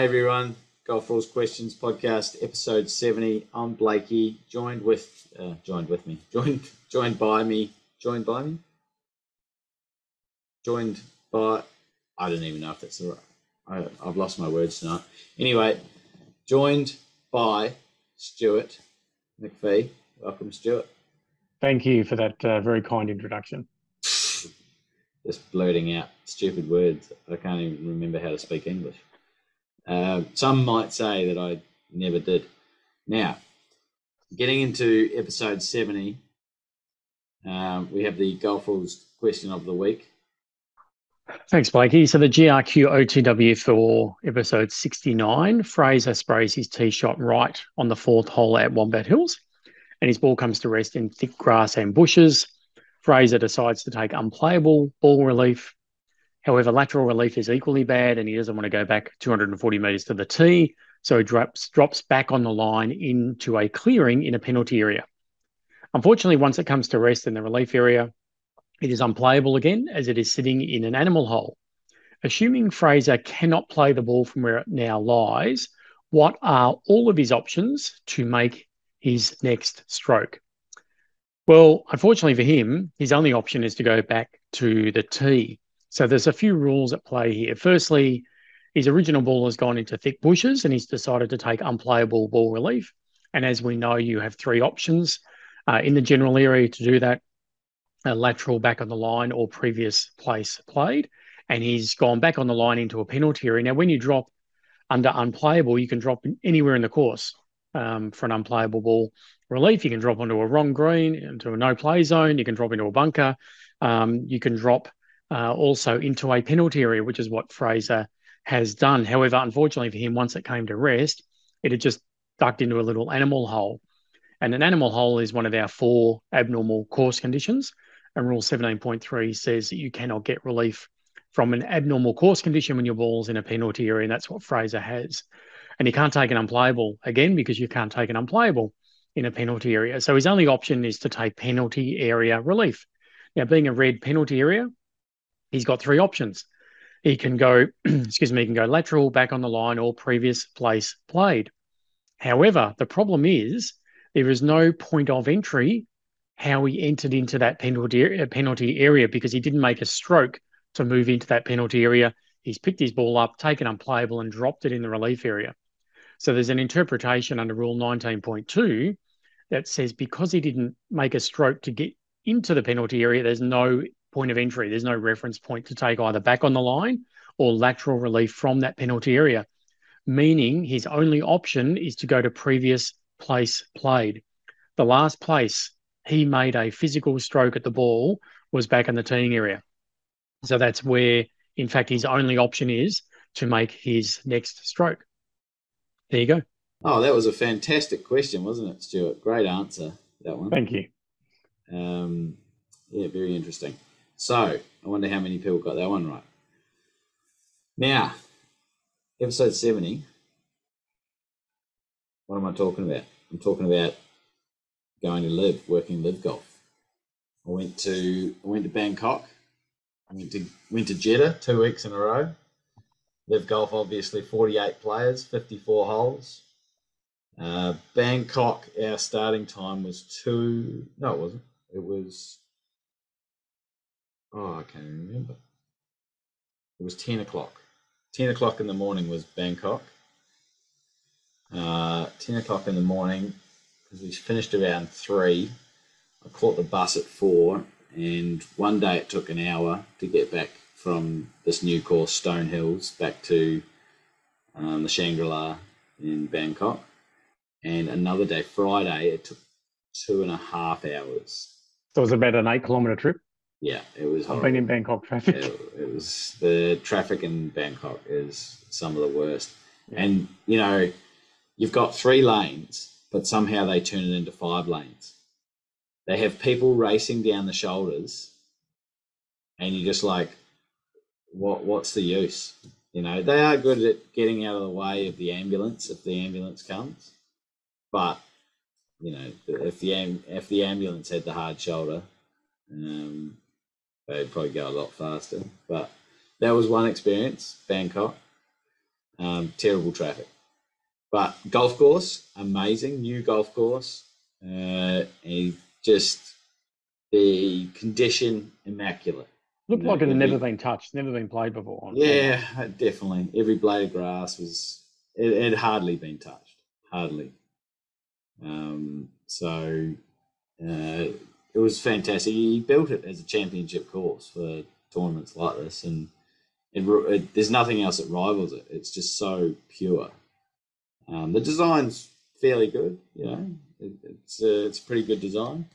Hey everyone, Golf Rules Questions podcast, episode seventy. I'm Blakey, joined with, uh, joined with me, joined, joined by me, joined by me, joined by. I don't even know if that's the right. I, I've lost my words tonight. Anyway, joined by Stuart McPhee. Welcome, Stuart. Thank you for that uh, very kind introduction. Just blurting out stupid words. I can't even remember how to speak English. Uh, some might say that I never did. Now, getting into episode 70, uh, we have the Golf Rules question of the week. Thanks, Blakey. So the GRQ OTW for episode 69, Fraser sprays his tee shot right on the fourth hole at Wombat Hills, and his ball comes to rest in thick grass and bushes. Fraser decides to take unplayable ball relief However, lateral relief is equally bad, and he doesn't want to go back 240 metres to the tee. So he drops, drops back on the line into a clearing in a penalty area. Unfortunately, once it comes to rest in the relief area, it is unplayable again as it is sitting in an animal hole. Assuming Fraser cannot play the ball from where it now lies, what are all of his options to make his next stroke? Well, unfortunately for him, his only option is to go back to the tee. So there's a few rules at play here. Firstly, his original ball has gone into thick bushes and he's decided to take unplayable ball relief. And as we know, you have three options uh, in the general area to do that a lateral back on the line or previous place played. And he's gone back on the line into a penalty area. Now, when you drop under unplayable, you can drop anywhere in the course um, for an unplayable ball relief. You can drop onto a wrong green, into a no play zone. You can drop into a bunker. Um, you can drop uh, also into a penalty area, which is what Fraser has done. However, unfortunately for him, once it came to rest, it had just ducked into a little animal hole. And an animal hole is one of our four abnormal course conditions. And Rule 17.3 says that you cannot get relief from an abnormal course condition when your ball's in a penalty area. And that's what Fraser has. And he can't take an unplayable again because you can't take an unplayable in a penalty area. So his only option is to take penalty area relief. Now, being a red penalty area, he's got three options. He can go, excuse me, he can go lateral, back on the line, or previous place played. However, the problem is there is no point of entry how he entered into that penalty uh, penalty area because he didn't make a stroke to move into that penalty area. He's picked his ball up, taken unplayable, and dropped it in the relief area. So there's an interpretation under Rule 19.2 that says because he didn't make a stroke to get into the penalty area, there's no point of entry. There's no reference point to take either back on the line or lateral relief from that penalty area, meaning his only option is to go to previous place played. The last place he made a physical stroke at the ball was back in the teeing area. So that's where, in fact, his only option is to make his next stroke. There you go. Oh, that was a fantastic question, wasn't it, Stuart? Great answer, that one. Thank you. Um, yeah, very interesting. So I wonder how many people got that one right. Now, episode 70. What am I talking about? I'm talking about going to LIV, working LIV golf. I went to I went to Bangkok. I went to went to Jeddah two weeks in a row. LIV golf, obviously, 48 players, 54 holes. Uh, Bangkok, our starting time was two. No, it wasn't. It was Oh, I can't remember. It was 10 o'clock. 10 o'clock in the morning was Bangkok. Uh, 10 o'clock in the morning, because we finished around 3. I caught the bus at 4, and one day it took an hour to get back from this new course, Stone Hills, back to um, the Shangri La in Bangkok. And another day, Friday, it took two and a half hours. So it was about an eight kilometre trip? Yeah, it was horrible. Been in Bangkok traffic. It, it, was the traffic in Bangkok is some of the worst. Yeah. And you know, you've got three lanes, but somehow they turn it into five lanes. They have people racing down the shoulders, and you're just like, what? What's the use? You know, they are good at getting out of the way of the ambulance if the ambulance comes, but you know, if the if the ambulance had the hard shoulder, um, they'd probably go a lot faster. But that was one experience, Bangkok. um, terrible traffic. But golf course, amazing, new golf course. Uh, and just the condition immaculate. Looked No, like it had never been touched, never been played before. Yeah, definitely. Every blade of grass was it, it had hardly been touched, hardly. Um, so uh, it was fantastic. He built it as a championship course for tournaments like this, and it, it, there's nothing else that rivals it. It's just so pure. Um, the design's fairly good, you know. It, it's a, it's a pretty good design,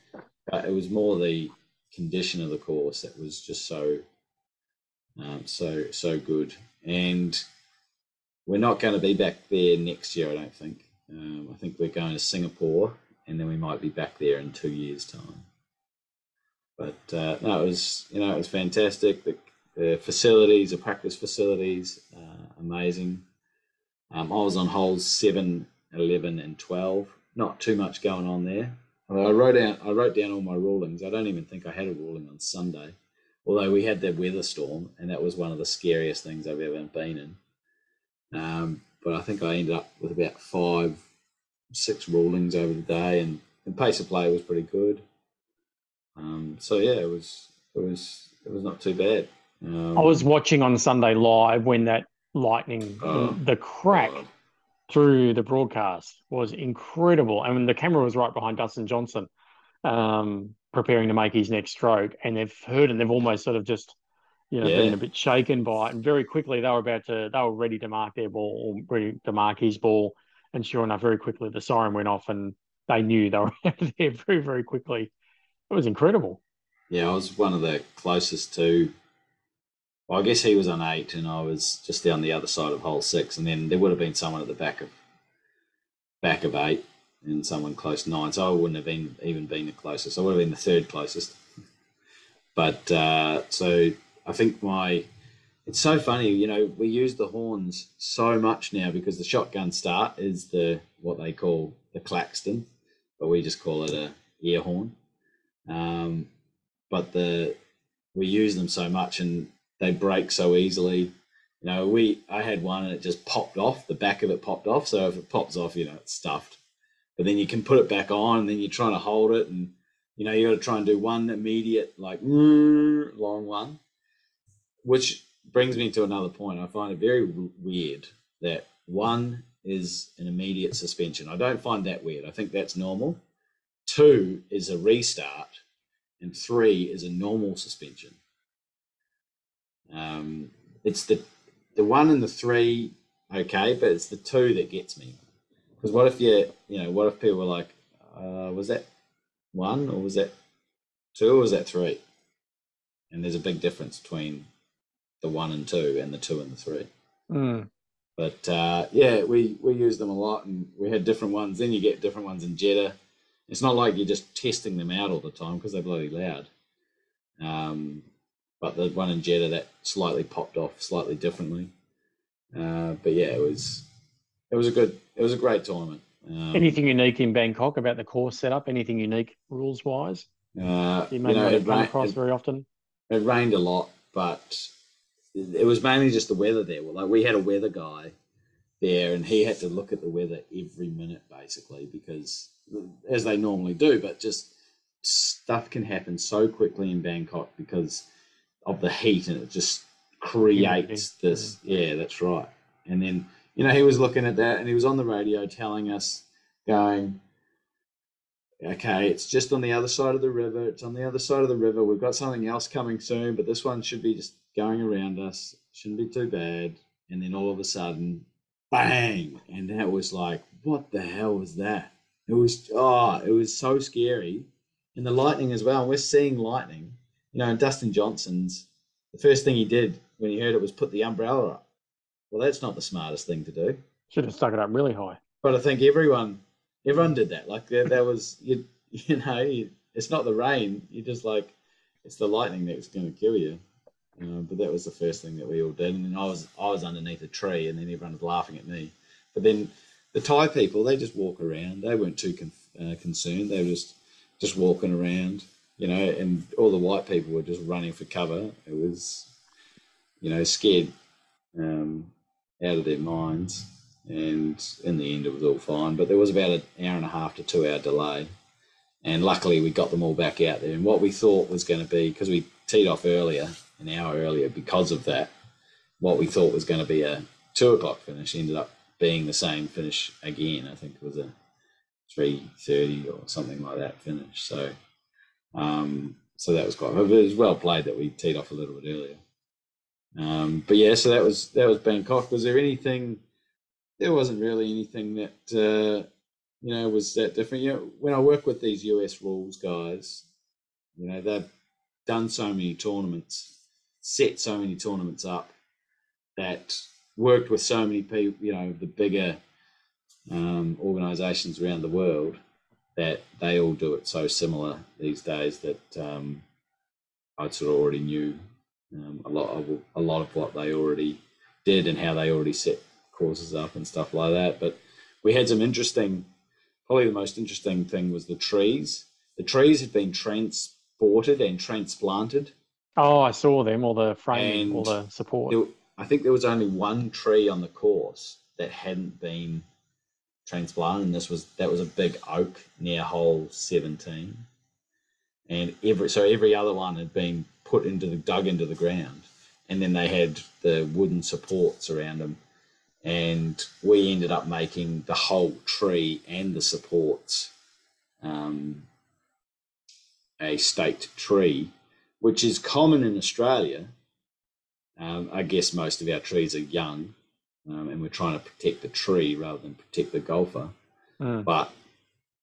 but it was more the condition of the course that was just so um, so so good. And we're not going to be back there next year, I don't think. Um, I think we're going to Singapore, and then we might be back there in two years' time. But uh, no, it was you know it was fantastic. The, the facilities, the practice facilities, uh, amazing. Um, I was on holes 7, 11, and 12. Not too much going on there. I wrote down I wrote down all my rulings. I don't even think I had a ruling on Sunday, although we had that weather storm, and that was one of the scariest things I've ever been in. Um, but I think I ended up with about five, six rulings over the day, and the pace of play was pretty good. Um, so yeah, it was it was it was not too bad. Um, I was watching on Sunday live when that lightning, Oh. the crack through the broadcast was incredible. I mean, the camera was right behind Dustin Johnson, um, preparing to make his next stroke, and they've heard and they've almost sort of just, you know, Yeah. been a bit shaken by it. And very quickly they were about to, they were ready to mark their ball, or ready to mark his ball, and sure enough, very quickly the siren went off, and they knew they were out of there very, very quickly. It was incredible. Yeah, I was one of the closest to. Well, I guess he was on eight, and I was just down the other side of hole six, and then there would have been someone at the back of back of eight, and someone close nine. So I wouldn't have been even been the closest. I would have been the third closest. But uh, so I think my it's so funny, you know, we use the horns so much now because the shotgun start is the what they call the claxton, but we just call it a ear horn. Um, but the we use them so much and they break so easily. You know, we I had one and it just popped off. The back of it popped off. So if it pops off, you know, it's stuffed. But then you can put it back on, and then you're trying to hold it, and you know you got to try and do one immediate like long one, which brings me to another point. I find it very weird that one is an immediate suspension. I don't find that weird. I think that's normal. Two is a restart, and three is a normal suspension. Um, it's the the one and the three, okay, but it's the two that gets me. Because what if you, you know, what if people were like, uh, was that one or was that two or was that three? And there's a big difference between the one and two and the two and the three. Mm. But uh, yeah, we we use them a lot, and we had different ones. Then you get different ones in Jeddah. It's not like you're just testing them out all the time because they're bloody loud. Um, but the one in Jeddah that slightly popped off slightly differently. Uh, but yeah, it was it was a good it was a great tournament. Um, Anything unique in Bangkok about the course setup? Anything unique rules wise? uh, You you may know, not it, ra- across it, very often. it rained a lot, but it was mainly just the weather there. Well, like we had a weather guy there, and he had to look at the weather every minute, basically, because as they normally do, but just stuff can happen so quickly in Bangkok because of the heat, and it just creates this. Yeah, that's right. And then you know he was looking at that, and he was on the radio telling us, going, okay, it's just on the other side of the river. It's on the other side of the river. We've got something else coming soon, but this one should be just going around us. Shouldn't be too bad. And then all of a sudden, bang! And that was like, what the hell was that? It was, oh, it was so scary. And the lightning as well. We're seeing lightning. You know, and Dustin Johnson's, the first thing he did when he heard it was put the umbrella up. Well, that's not the smartest thing to do. Should have stuck it up really high. But I think everyone, everyone did that. Like that, there was, you, you know, you, it's not the rain. You just like, it's the lightning that's going to kill you. Uh, but that was the first thing that we all did. And I was, I was underneath a tree, and then everyone was laughing at me. But then the Thai people, they just walk around. They weren't too con- uh, concerned. They were just, just walking around, you know. And all the white people were just running for cover. It was, you know, scared. Um, out of their minds. And in the end, it was all fine. But there was about an hour and a half to two hour delay. And luckily, we got them all back out there. And what we thought was going to be, because we teed off earlier, an hour earlier, because of that, what we thought was going to be a two o'clock finish ended up being the same finish again. I think it was a three thirty or something like that finish. So, um, so that was quite. It was well played that we teed off a little bit earlier. Um, but yeah, so that was that was Bangkok. Was there anything? There wasn't really anything that uh, you know was that different. You know, when I work with these US rules guys, you know they've done so many tournaments, set so many tournaments up that worked with so many people. You know, the bigger um, organisations around the world that they all do it so similar these days that um, I sort of already knew um, a lot of a lot of what they already did and how they already set courses up and stuff like that. But we had some interesting. Probably the most interesting thing was the trees. The trees had been transported and transplanted. Oh, I saw them, all the framing, all the support. There, I think there was only one tree on the course that hadn't been transplanted, and this was that was a big oak near hole seventeen, and every so every other one had been put into the dug into the ground, and then they had the wooden supports around them, and we ended up making the whole tree and the supports um, a staked tree, which is common in Australia. Um, I guess most of our trees are young, um, and we're trying to protect the tree rather than protect the golfer. Mm. But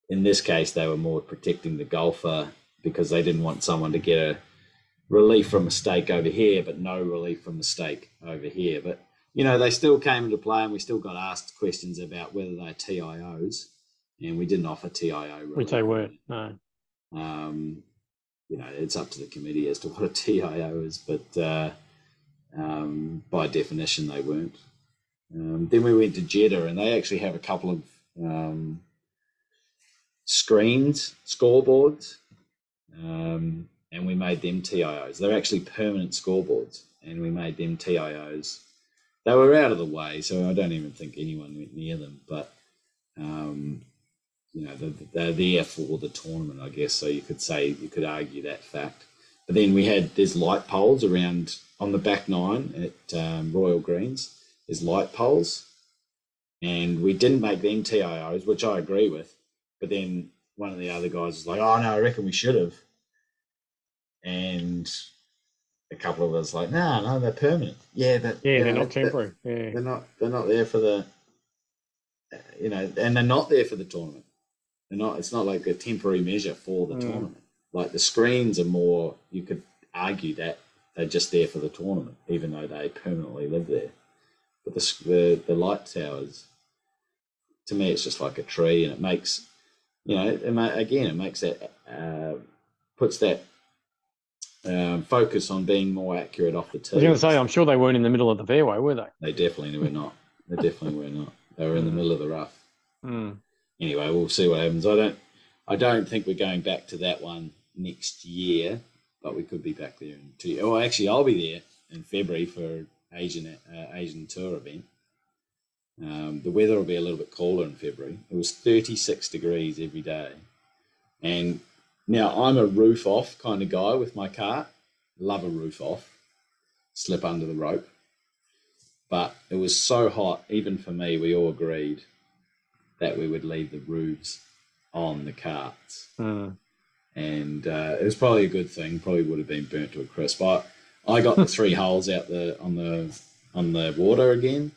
in this case, they were more protecting the golfer because they didn't want someone to get a relief from mistake over here, but no relief from mistake over here. But you know, they still came into play, and we still got asked questions about whether they're TIOs, and we didn't offer TIO. Relief. Which they weren't. No. Um, you know, it's up to the committee as to what a TIO is, but uh, um, by definition, they weren't. Um, then we went to Jeddah, and they actually have a couple of um, screens, scoreboards, um, and we made them TIOs. They're actually permanent scoreboards, and we made them TIOs. They were out of the way, so I don't even think anyone went near them. But um, you know, they're, they're there for the tournament, I guess. So you could say you could argue that fact. But then we had there's light poles around on the back nine at um, Royal Greens is light poles. And we didn't make them TIOs, which I agree with. But then one of the other guys was like, oh, no, I reckon we should have. And a couple of us like, no, no, they're permanent. Yeah, but Yeah, they're know, not temporary. Yeah. They're not. They're not there for the. You know, and they're not there for the tournament. They're not. It's not like a temporary measure for the Mm. tournament. Like the screens are more. You could argue that they're just there for the tournament, even though they permanently live there. But the the, the light towers, to me, it's just like a tree, and it makes, you know, it again, it makes that uh, puts that um, focus on being more accurate off the tee. I was going to say, I'm sure they weren't in the middle of the fairway, were they? They definitely were not. They definitely were not. They were in the middle of the rough. Mm. Anyway, we'll see what happens. I don't. I don't think we're going back to that one next year, but we could be back there in two. Oh, actually, I'll be there in February for Asian uh, Asian tour event. Um, the weather will be a little bit cooler in February. It was 36 degrees every day, and now I'm a roof off kind of guy with my car. Love a roof off, slip under the rope. But it was so hot, even for me, we all agreed that we would leave the roofs on the carts. Mm. And uh, it was probably a good thing. Probably would have been burnt to a crisp. I, I got the three holes out the on the on the water again,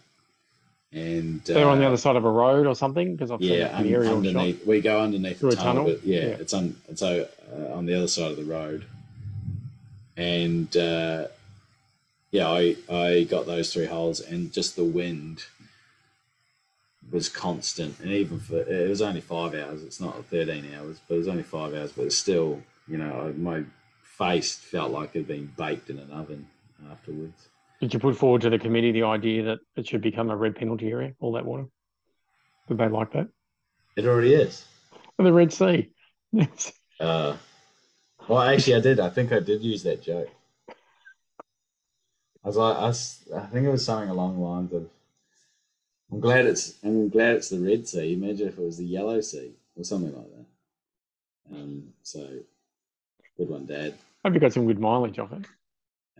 and They're on the uh, other side of a road or something because I've seen yeah, un- aerial shot. underneath. We go underneath Through a tunnel, tunnel? but yeah, Yeah. it's on. It's uh, on the other side of the road, and uh, yeah, I I got those three holes, and just the wind was constant, and even for it was only five hours. It's not thirteen hours, but it was only five hours. But it's still, you know, I, my face felt like it had been baked in an oven afterwards. Did you put forward to the committee the idea that it should become a red penalty area, all that water? Would they like that? It already is. The Red Sea. Uh, well, actually, I did. I think I did use that joke. I was like, I, was, I think it was something along the lines of, I'm glad it's. I'm glad it's the Red Sea. Imagine if it was the Yellow Sea or something like that. Um, so, good one, Dad. Hope you got some good mileage off it.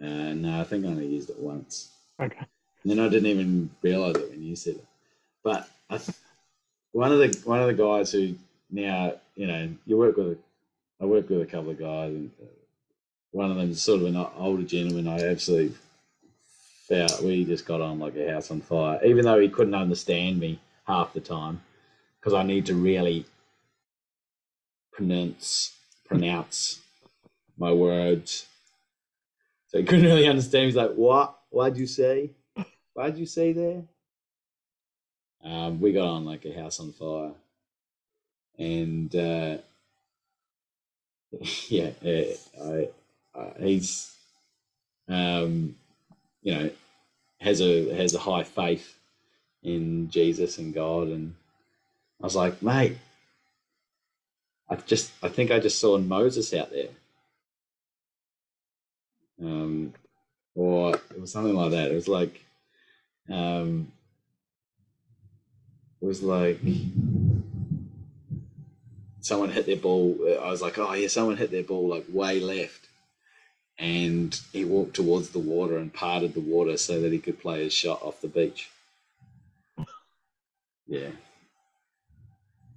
Uh, no, I think I only used it once. Okay. And then I didn't even realize it when you said it. But I th- one of the one of the guys who now you know you work with, I work with a couple of guys, and uh, one of them is sort of an older gentleman. I absolutely felt we just got on like a house on fire, even though he couldn't understand me half the time because I need to really pronounce pronounce my words. So he couldn't really understand. He's like, "What? What'd you say? What'd you say there?" Um, we got on like a house on fire, and uh, yeah, I, I, he's, um, you know, has a has a high faith in Jesus and God, and I was like, mate, I just I think I just saw Moses out there um, or it was something like that. It was like, um, it was like someone hit their ball. I was like, oh yeah, someone hit their ball like way left, and he walked towards the water and parted the water so that he could play his shot off the beach. Yeah,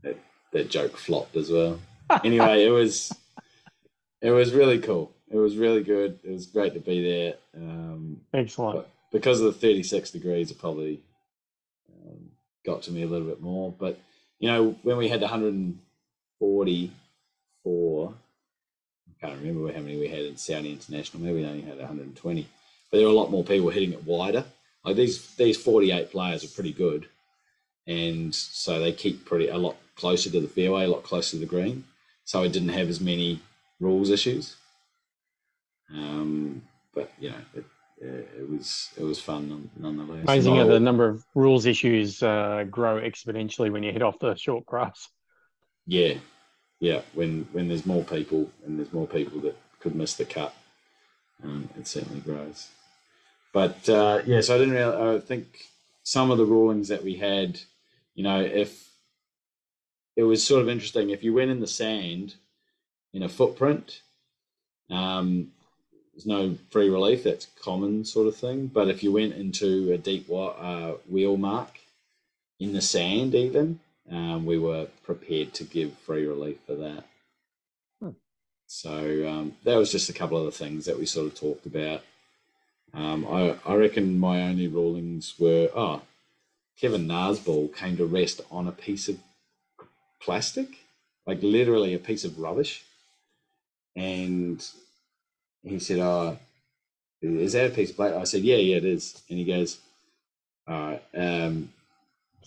that that joke flopped as well. Anyway, it was it was really cool it was really good. It was great to be there. Um, Excellent. because of the 36 degrees, it probably um, got to me a little bit more. But, you know, when we had 144, I can't remember how many we had in Saudi International, maybe we only had 120. But there were a lot more people hitting it wider. Like these, these 48 players are pretty good. And so they keep pretty a lot closer to the fairway, a lot closer to the green. So it didn't have as many rules issues. Um, but you know, it, it was it was fun nonetheless. Amazing how the number of rules issues uh, grow exponentially when you hit off the short grass. Yeah, yeah. When when there's more people and there's more people that could miss the cut, um, it certainly grows. But uh, yeah, so I didn't really. I think some of the rulings that we had, you know, if it was sort of interesting, if you went in the sand in a footprint, um, there's no free relief. That's common sort of thing. But if you went into a deep uh, wheel mark in the sand, even um, we were prepared to give free relief for that. Hmm. So um, that was just a couple of the things that we sort of talked about. Um, I, I reckon my only rulings were oh, Kevin Na's ball came to rest on a piece of plastic, like literally a piece of rubbish. And he said, "Oh, is that a piece of plate?" I said, "Yeah, yeah, it is." And he goes, "All right." Um,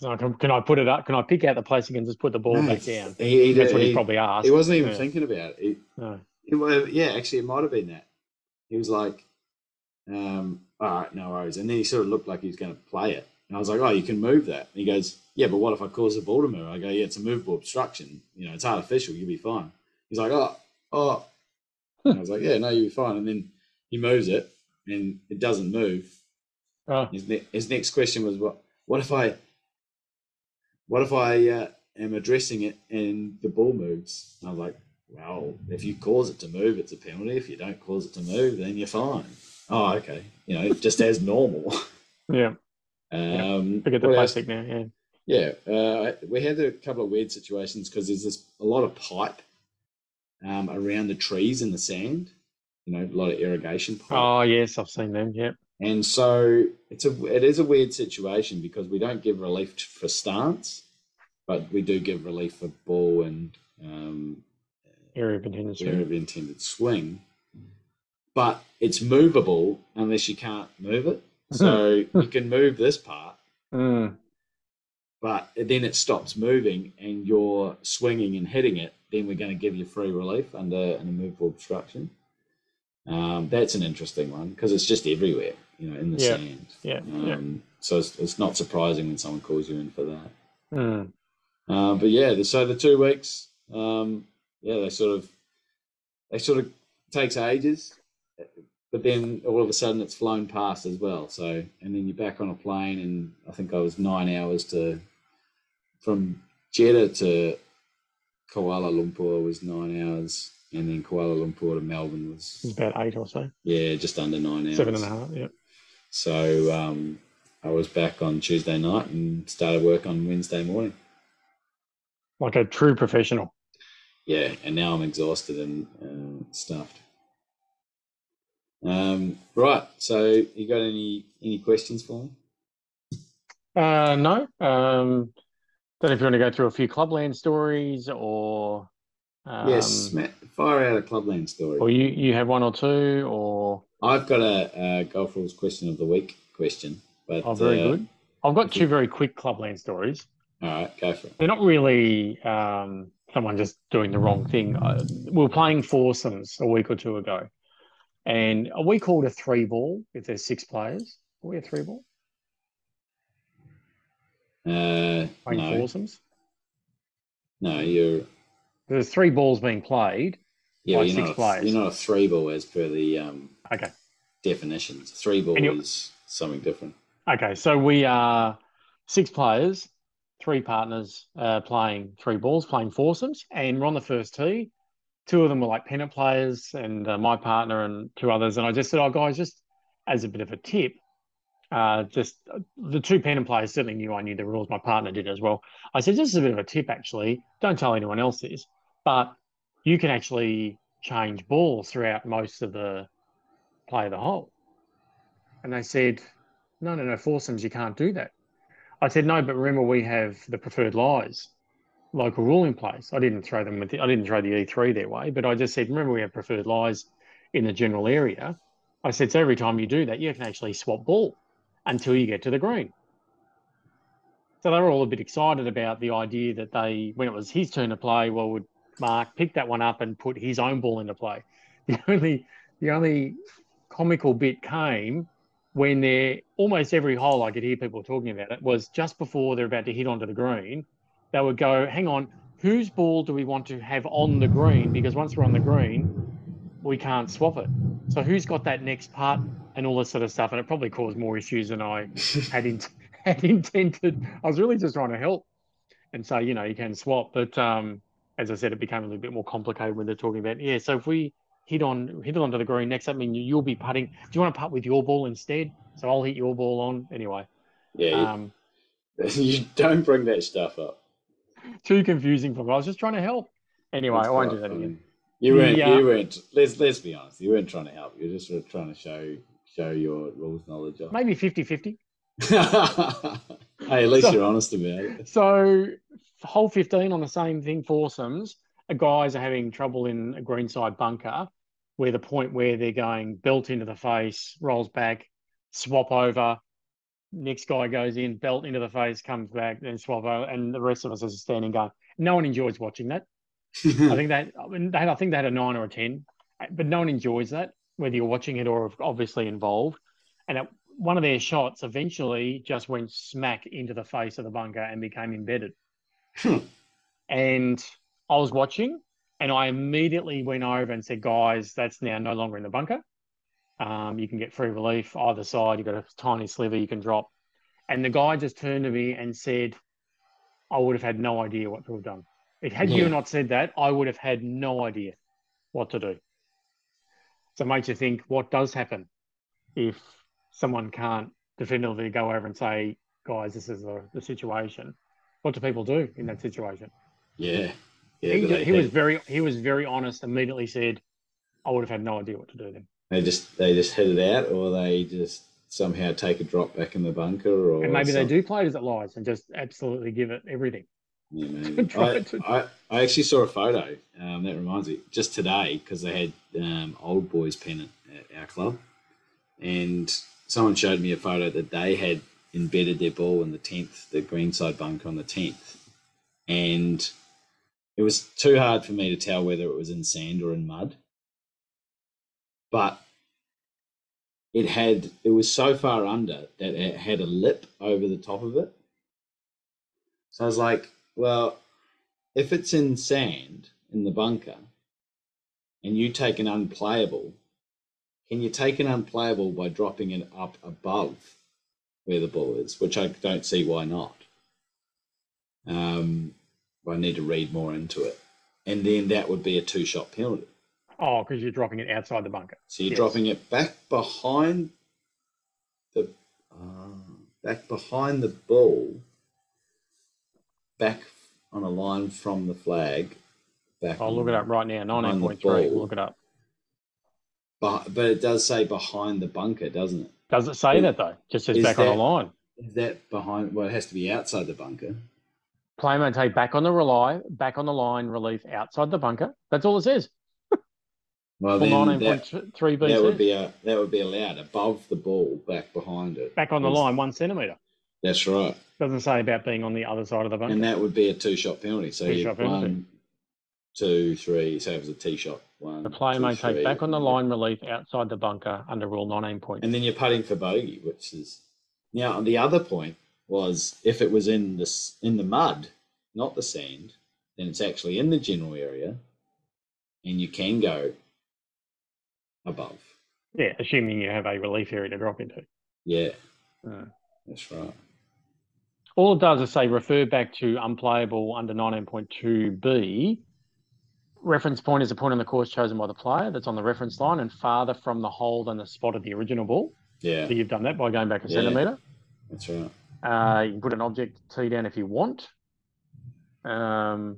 so can, can, I put it up? Can I pick out the plastic and just put the ball no, back down? He, he, That's what he, he, probably asked. He wasn't even yeah. thinking about it. no. it. Yeah, actually, it might have been that. He was like, um, "All right, no worries." And then he sort of looked like he was going to play it, and I was like, "Oh, you can move that." And he goes, "Yeah, but what if I cause the ball to move?" I go, "Yeah, it's a movable obstruction. You know, it's artificial. You'll be fine." He's like, "Oh, oh." I was like, yeah, no, you'll be fine. And then he moves it and it doesn't move. Oh. His, ne- his next question was, what, what if I, what if I uh, am addressing it and the ball moves? And I'm like, well, if you cause it to move, it's a penalty. If you don't cause it to move, then you're fine. Oh, okay. You know, just as normal. Yeah. Um, Look at the plastic else? now. Yeah. Yeah. Uh, we had a couple of weird situations because there's this a lot of pipe um, around the trees in the sand. You know, a lot of irrigation. Pipe. Oh yes, I've seen them. Yeah. And so it's a it is a weird situation because we don't give relief for stance, but we do give relief for ball and um, area of intended swing. Area of intended swing. But it's movable unless you can't move it. So you can move this part, mm. but then it stops moving and you're swinging and hitting it then we're going to give you free relief under an immovable obstruction. Um, that's an interesting one because it's just everywhere, you know, in the yeah. sand. Yeah. Um, yeah. So it's, it's, not surprising when someone calls you in for that. Mm. Uh, but yeah, the, so the two weeks, um, yeah, they sort of, they sort of takes ages, but then all of a sudden it's flown past as well. So, and then you're back on a plane, and I think I was nine hours to from Jeddah to Kuala Lumpur was nine hours, and then Kuala Lumpur to Melbourne was about eight or so, yeah, just under nine hours. seven and a half. Yeah. So um, I was back on Tuesday night and started work on Wednesday morning. Like a true professional. Yeah, and now I'm exhausted and uh, stuffed. Um, right. So you got any any questions for me? Uh, no. Um, don't know if you want to go through a few clubland stories or um, yes, Matt, fire out a clubland story. or you you have one or two or I've got a, a golf rules question of the week question, but oh very uh, good. I've got two very quick clubland stories. All right, go for it. They're not really um, someone just doing the wrong thing. Uh, we were playing foursomes a week or two ago, and are we called a three ball if there's six players? Are we a three ball Uh, playing no, foursomes? no, you're There's three balls being played. yeah, Like you're six not, a, players. you're not a three ball as per the um, Okay. definitions. Three ball is something different. Okay, so we are six players, three partners uh, playing three balls, playing foursomes, and we're on the first tee. Two of them were like pennant players, and uh, my partner and two others. And I just said, "Oh, guys, just as a bit of a tip, just uh, the two pennant players certainly knew I knew the rules. My partner did as well. I said, This is a bit of a tip, actually, don't tell anyone else this, but you can actually change balls throughout most of the play of the hole." And they said, no, no, no, foursomes, you can't do that. I said, no, but remember we have the preferred lies, local rule in place. I didn't throw them with, the, I didn't throw the E3 their way, but I just said, remember we have preferred lies in the general area. I said, so every time you do that, you can actually swap ball until you get to the green. So they were all a bit excited about the idea that they, when it was his turn to play, well, would Mark pick that one up and put his own ball into play. The only, the only comical bit came when they're almost every hole I could hear people talking about it was just before they're about to hit onto the green, they would go, hang on, whose ball do we want to have on the green? Because once we're on the green, we can't swap it. So who's got that next part and all this sort of stuff? And it probably caused more issues than I had, in, had intended. I was really just trying to help and say, you know, you can swap. But um, as I said, it became a little bit more complicated when they're talking about, yeah, so if we hit on hit it onto the green next, I mean, you'll be putting. Do you want to putt with your ball instead? So I'll hit your ball on anyway. Yeah, Um, you, don't bring that stuff up. too confusing for me. I was just trying to help. Anyway, It's I won't do that funny. again. You weren't. The, uh, you weren't. Let's let's be honest. You weren't trying to help. You're just sort of trying to show show your rules knowledge off. Maybe 50 50. hey, at least So- you're honest about it. So, hole 15 on the same thing, foursomes, guys are having trouble in a greenside bunker where the point where they're going belt into the face, rolls back, swap over. Next guy goes in, belt into the face, comes back, then swap over, and the rest of us are standing going. No one enjoys watching that. I think that I, mean, they had, I think they had a nine or a ten, but no one enjoys that, whether you're watching it or obviously involved. And it, one of their shots eventually just went smack into the face of the bunker and became embedded. Hmm. And I was watching, and I immediately went over and said, "Guys, that's now no longer in the bunker. Um, you can get free relief either side. You've got a tiny sliver you can drop." And the guy just turned to me and said, "I would have had no idea what to have done." If had Yeah. you not said that, I would have had no idea what to do. So it makes you think what does happen if someone can't definitively go over and say, guys, this is the, the situation. What do people do in that situation? yeah, yeah. he, he was very he was very honest, immediately said, I would have had no idea what to do then. they just they just hit it out, or they just somehow take a drop back in the bunker, or And maybe they do play as it lies and just absolutely give it everything. Yeah. Try I, to- I, I actually saw a photo. Um, that reminds me, just today because they had um, old boys pennant at our club, and someone showed me a photo that they had embedded their ball in the tenth, the greenside bunker on the tenth, and it was too hard for me to tell whether it was in sand or in mud, but it had it was so far under that it had a lip over the top of it. So I was like, well, if it's in sand in the bunker and you take an unplayable, can you take an unplayable by dropping it up above where the ball is? Which I don't see why not. Um, I need to read more into it, and then that would be a two-shot penalty. Oh, because you're dropping it outside the bunker. So you're Yes. dropping it back behind the uh, back behind the ball, back on a line from the flag. Back I'll on look it up right now. Behind the 19.3. ball. Look it up. But, but it does say behind the bunker, doesn't it? Does it say that though? Just says back on that- the line. Is that behind? Well, it has to be outside the bunker. Play maintain back on the rely, back on the line, relief outside the bunker. That's all it says. Well, then that, 19.3b that would be a that would be allowed above the ball, back behind it. back on the line one centimetre. That's right, Doesn't say about being on the other side of the bunker. and that would be a two-shot penalty. So you Two-shot penalty. one, two, three. Say it was a tee shot. One. the player two, may take three, back on the line relief outside the bunker under rule 19. and then you're putting for bogey, which is now the other point was if it was in this in the mud, not the sand, then it's actually in the general area, and you can go above. Yeah, assuming you have a relief area to drop into. Yeah, Mm. that's right. All it does is say refer back to unplayable under 19.2b. Reference point is a point on the course chosen by the player that's on the reference line and farther from the hole than the spot of the original ball. Yeah, So you've done that by going back a Yeah. centimetre. that's right. Uh, you can put an object T down if you want. Um,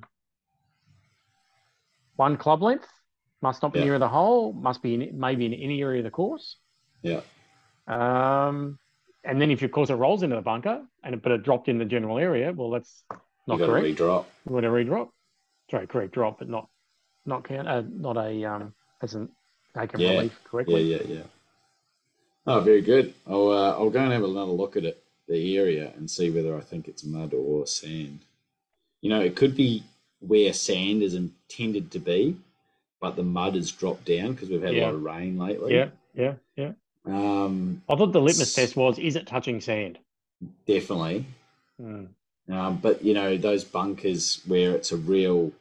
one club length must not be Yeah. near the hole. Must be in, maybe in any area of the course. Yeah, Um, and then if your course it rolls into the bunker and it, but it dropped in the general area, well, that's not you correct. redrop. You want to redrop? Sorry, correct drop, but not not count. Uh, not a um, hasn't taken Yeah. relief correctly. yeah, yeah. Yeah. Oh, very good. I'll uh, I'll go and have another look at it, the area, and see whether I think it's mud or sand. You know, it could be where sand is intended to be, but the mud has dropped down because we've had a lot of rain lately. Yeah, yeah, yeah. Um, I thought the litmus test was: is it touching sand? definitely. Hmm. Um, but you know, those bunkers where it's a real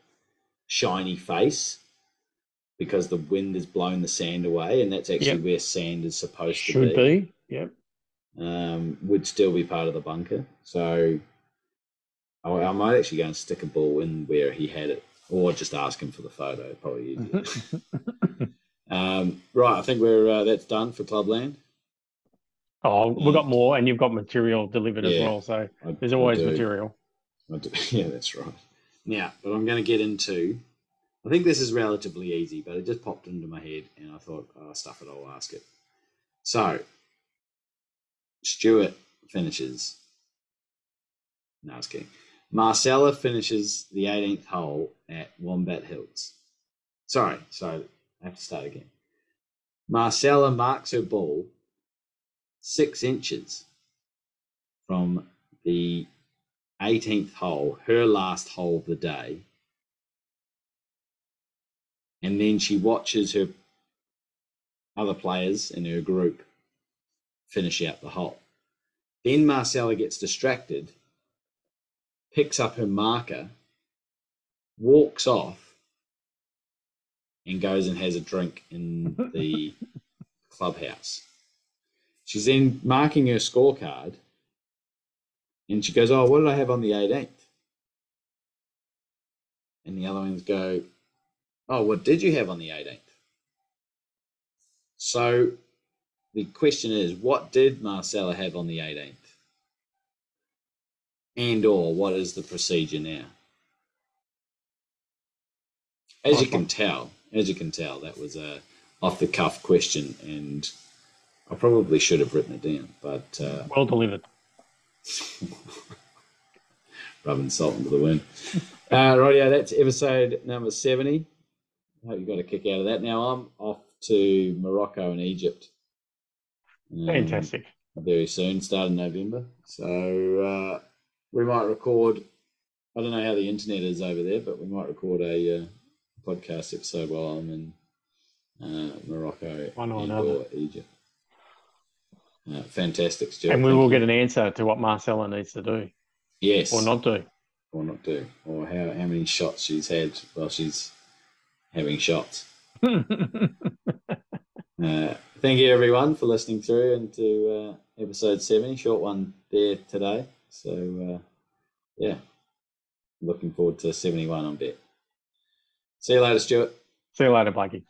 shiny face because the wind has blown the sand away, and that's actually Yep. where sand is supposed Should to be. Should be. Yep. um, would still be part of the bunker. So I, I might actually go and stick a ball in where he had it, or just ask him for the photo. Probably easier. um, right, I think we're uh, that's done for Clubland. Oh, we've got more, and you've got material delivered as well. So there's always material. Yeah, that's right. Now, but I'm going to get into. I think this is relatively easy, but it just popped into my head, and I thought, oh, stuff it, I'll ask it. So, Stuart finishes. No, I was kidding. Marcela finishes the 18th hole at Wombat Hills. Sorry, sorry, Have to start again. Marcela marks her ball six inches from the 18th hole, her last hole of the day. And then she watches her other players in her group finish out the hole. Then Marcela gets distracted, picks up her marker, walks off, and goes and has a drink in the clubhouse. She's then marking her scorecard and she goes, Oh, what did I have on the 18th? And the other ones go, Oh, what did you have on the 18th? So the question is, what did Marcela have on the 18th? And or what is the procedure now? As you can tell, as you can tell, that was a off the cuff question and I probably should have written it down, but uh, Well delivered. rubbing salt into the wound. Uh, right, yeah, that's episode number 70. I hope you got a kick out of that. Now I'm off to Morocco and Egypt. um, Fantastic. Very soon, start in November. So uh, we might record, I don't know how the internet is over there, but we might record a uh, podcast episode while I'm in uh, Morocco One or another. or Egypt. Uh, fantastic, Stuart. And we Thank will you. get an answer to what Marcela needs to do yes or not do. or not do, or how, how many shots she's had while she's having shots. Uh, thank you everyone for listening through into uh, episode 70, short one there today. So, uh, yeah, looking forward to 71 on bet. See you later, Stuart. See you later, Blakey.